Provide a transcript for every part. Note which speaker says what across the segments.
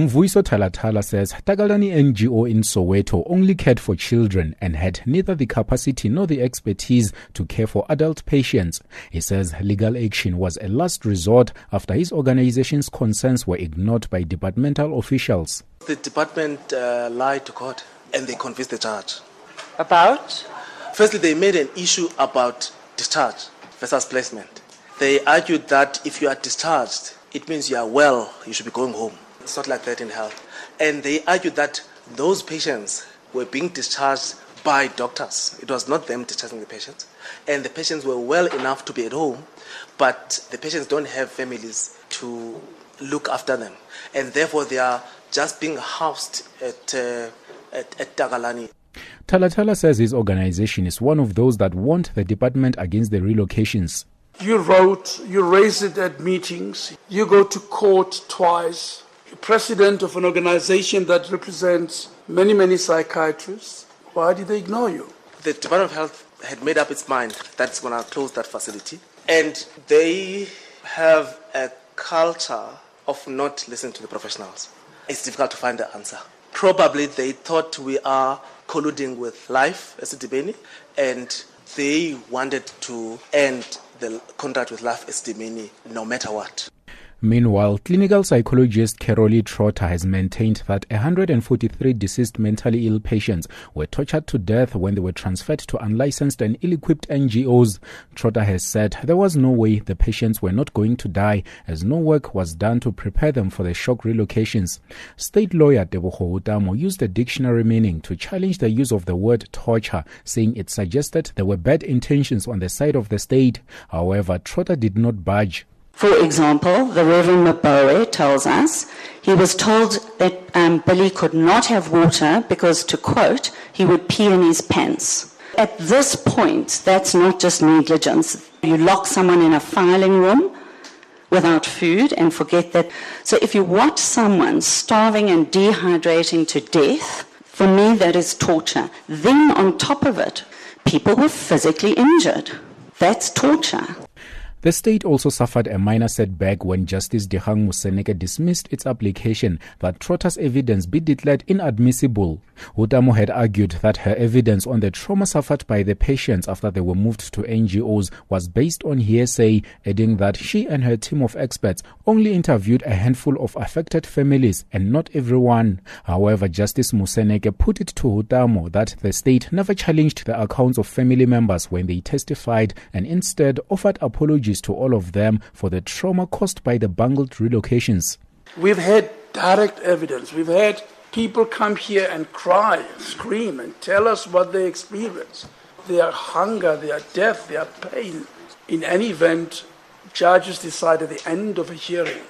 Speaker 1: Mvuyiso Talatala says Takalani NGO in Soweto only cared for children and had neither the capacity nor the expertise to care for adult patients. He says legal action was a last resort after his organization's concerns were ignored by departmental officials.
Speaker 2: The department uh, lied to court and they convinced the judge.
Speaker 3: About?
Speaker 2: Firstly, they made an issue about discharge versus placement. They argued that if you are discharged, it means you are well, you should be going home. It's not like that in health. And they argued that those patients were being discharged by doctors. It was not them discharging the patients. And the patients were well enough to be at home, but the patients don't have families to look after them. And therefore, they are just being housed at, uh, at, at Takalani.
Speaker 1: Talatala says his organization is one of those that warned the department against the relocations.
Speaker 4: You wrote, you raised it at meetings, you go to court twice, president of an organization that represents many, many psychiatrists. Why did they ignore you?
Speaker 2: The Department of Health had made up its mind that it's going to close that facility. And they have a culture of not listening to the professionals. It's difficult to find the answer. Probably they thought we are colluding with Life Esidimeni and they wanted to end the contract with Life Esidimeni no matter what.
Speaker 1: Meanwhile, clinical psychologist Caroli Trotter has maintained that 143 deceased mentally ill patients were tortured to death when they were transferred to unlicensed and ill-equipped NGOs. Trotter has said there was no way the patients were not going to die as no work was done to prepare them for the shock relocations. State lawyer Tebogo Hutamo used a dictionary meaning to challenge the use of the word torture, saying it suggested there were bad intentions on the side of the state. However, Trotter did not budge.
Speaker 3: For example, the Reverend Maboe tells us he was told that um, Billy could not have water because, to quote, he would pee in his pants. At this point, that's not just negligence. You lock someone in a filing room without food and forget that. So if you watch someone starving and dehydrating to death, for me, that is torture. Then, on top of it, people were physically injured. That's torture.
Speaker 1: The state also suffered a minor setback when Justice Dikgang Moseneke dismissed its application that Trotter's evidence be declared inadmissible. Hutamo had argued that her evidence on the trauma suffered by the patients after they were moved to NGOs was based on hearsay, adding that she and her team of experts only interviewed a handful of affected families and not everyone. However, Justice Moseneke put it to Hutamo that the state never challenged the accounts of family members when they testified and instead offered apologies to all of them for the trauma caused by the bungled relocations.
Speaker 4: We've had direct evidence. We've had people come here and cry, scream, and tell us what they experience. Their hunger, their death, their pain. In any event, judges decide at the end of a hearing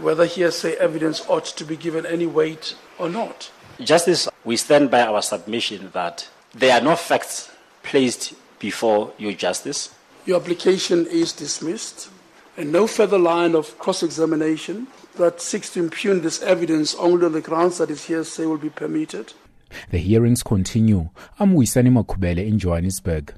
Speaker 4: whether hearsay evidence ought to be given any weight or not.
Speaker 5: Justice, we stand by our submission that there are no facts placed before your justice
Speaker 4: your application is dismissed, and no further line of cross examination that seeks to impugn this evidence only on the grounds that is hearsay will be permitted.
Speaker 1: The hearings continue. I'm Wisani Makubele in Johannesburg.